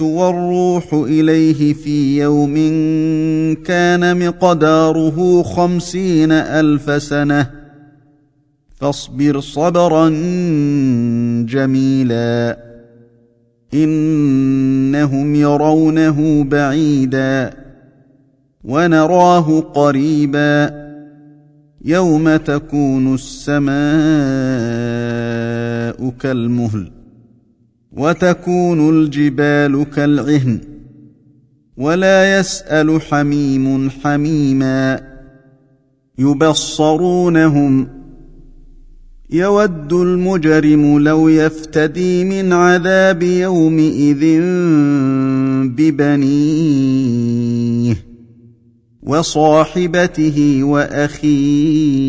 والروح إليه في يوم كان مقداره خمسين ألف سنة. فاصبر صبرا جميلا. إنهم يرونه بعيدا. ونراه قريبا. يوم تكون السماء كالمهل. وتكون الجبال كالعهن ولا يسأل حميم حميما يبصرونهم يود المجرم لو يفتدي من عذاب يومئذ ببنيه وصاحبته وأخيه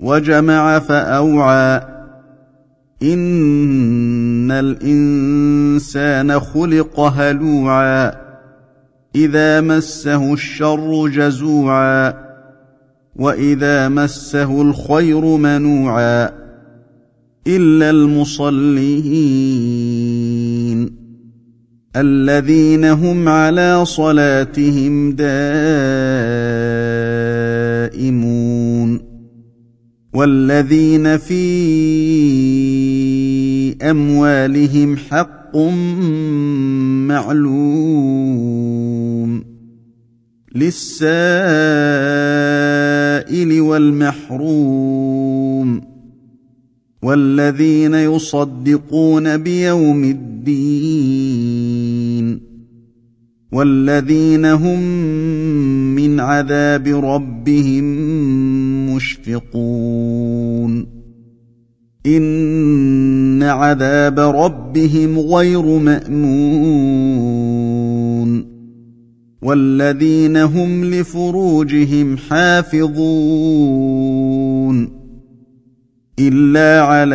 وجمع فأوعى. إن الإنسان خلق هلوعا. إذا مسه الشر جزوعا. وإذا مسه الخير منوعا. إلا المصلين. الذين هم على صلاتهم دائمون. والذين في أموالهم حق معلوم للسائل والمحروم والذين يصدقون بيوم الدين والذين هم من عذاب ربهم مشفقون. إن عذاب ربهم غير مأمون. والذين هم لفروجهم حافظون. إلا على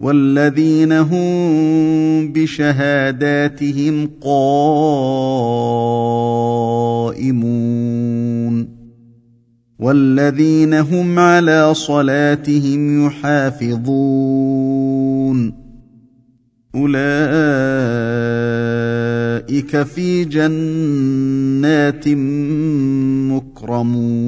والذين هم بشهاداتهم قائمون والذين هم على صلاتهم يحافظون أولئك في جنات مكرمون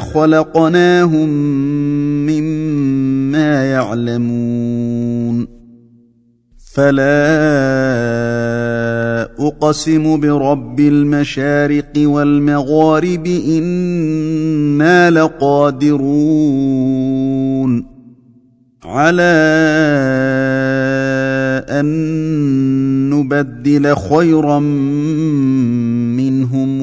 خلقناهم مما يعلمون. فلا أقسم برب المشارق والمغارب إنا لقادرون. على أن نبدل خيرا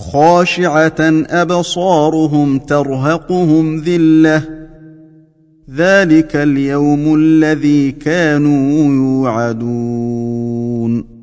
خاشعة أبصارهم ترهقهم ذلة. ذلك اليوم الذي كانوا يوعدون.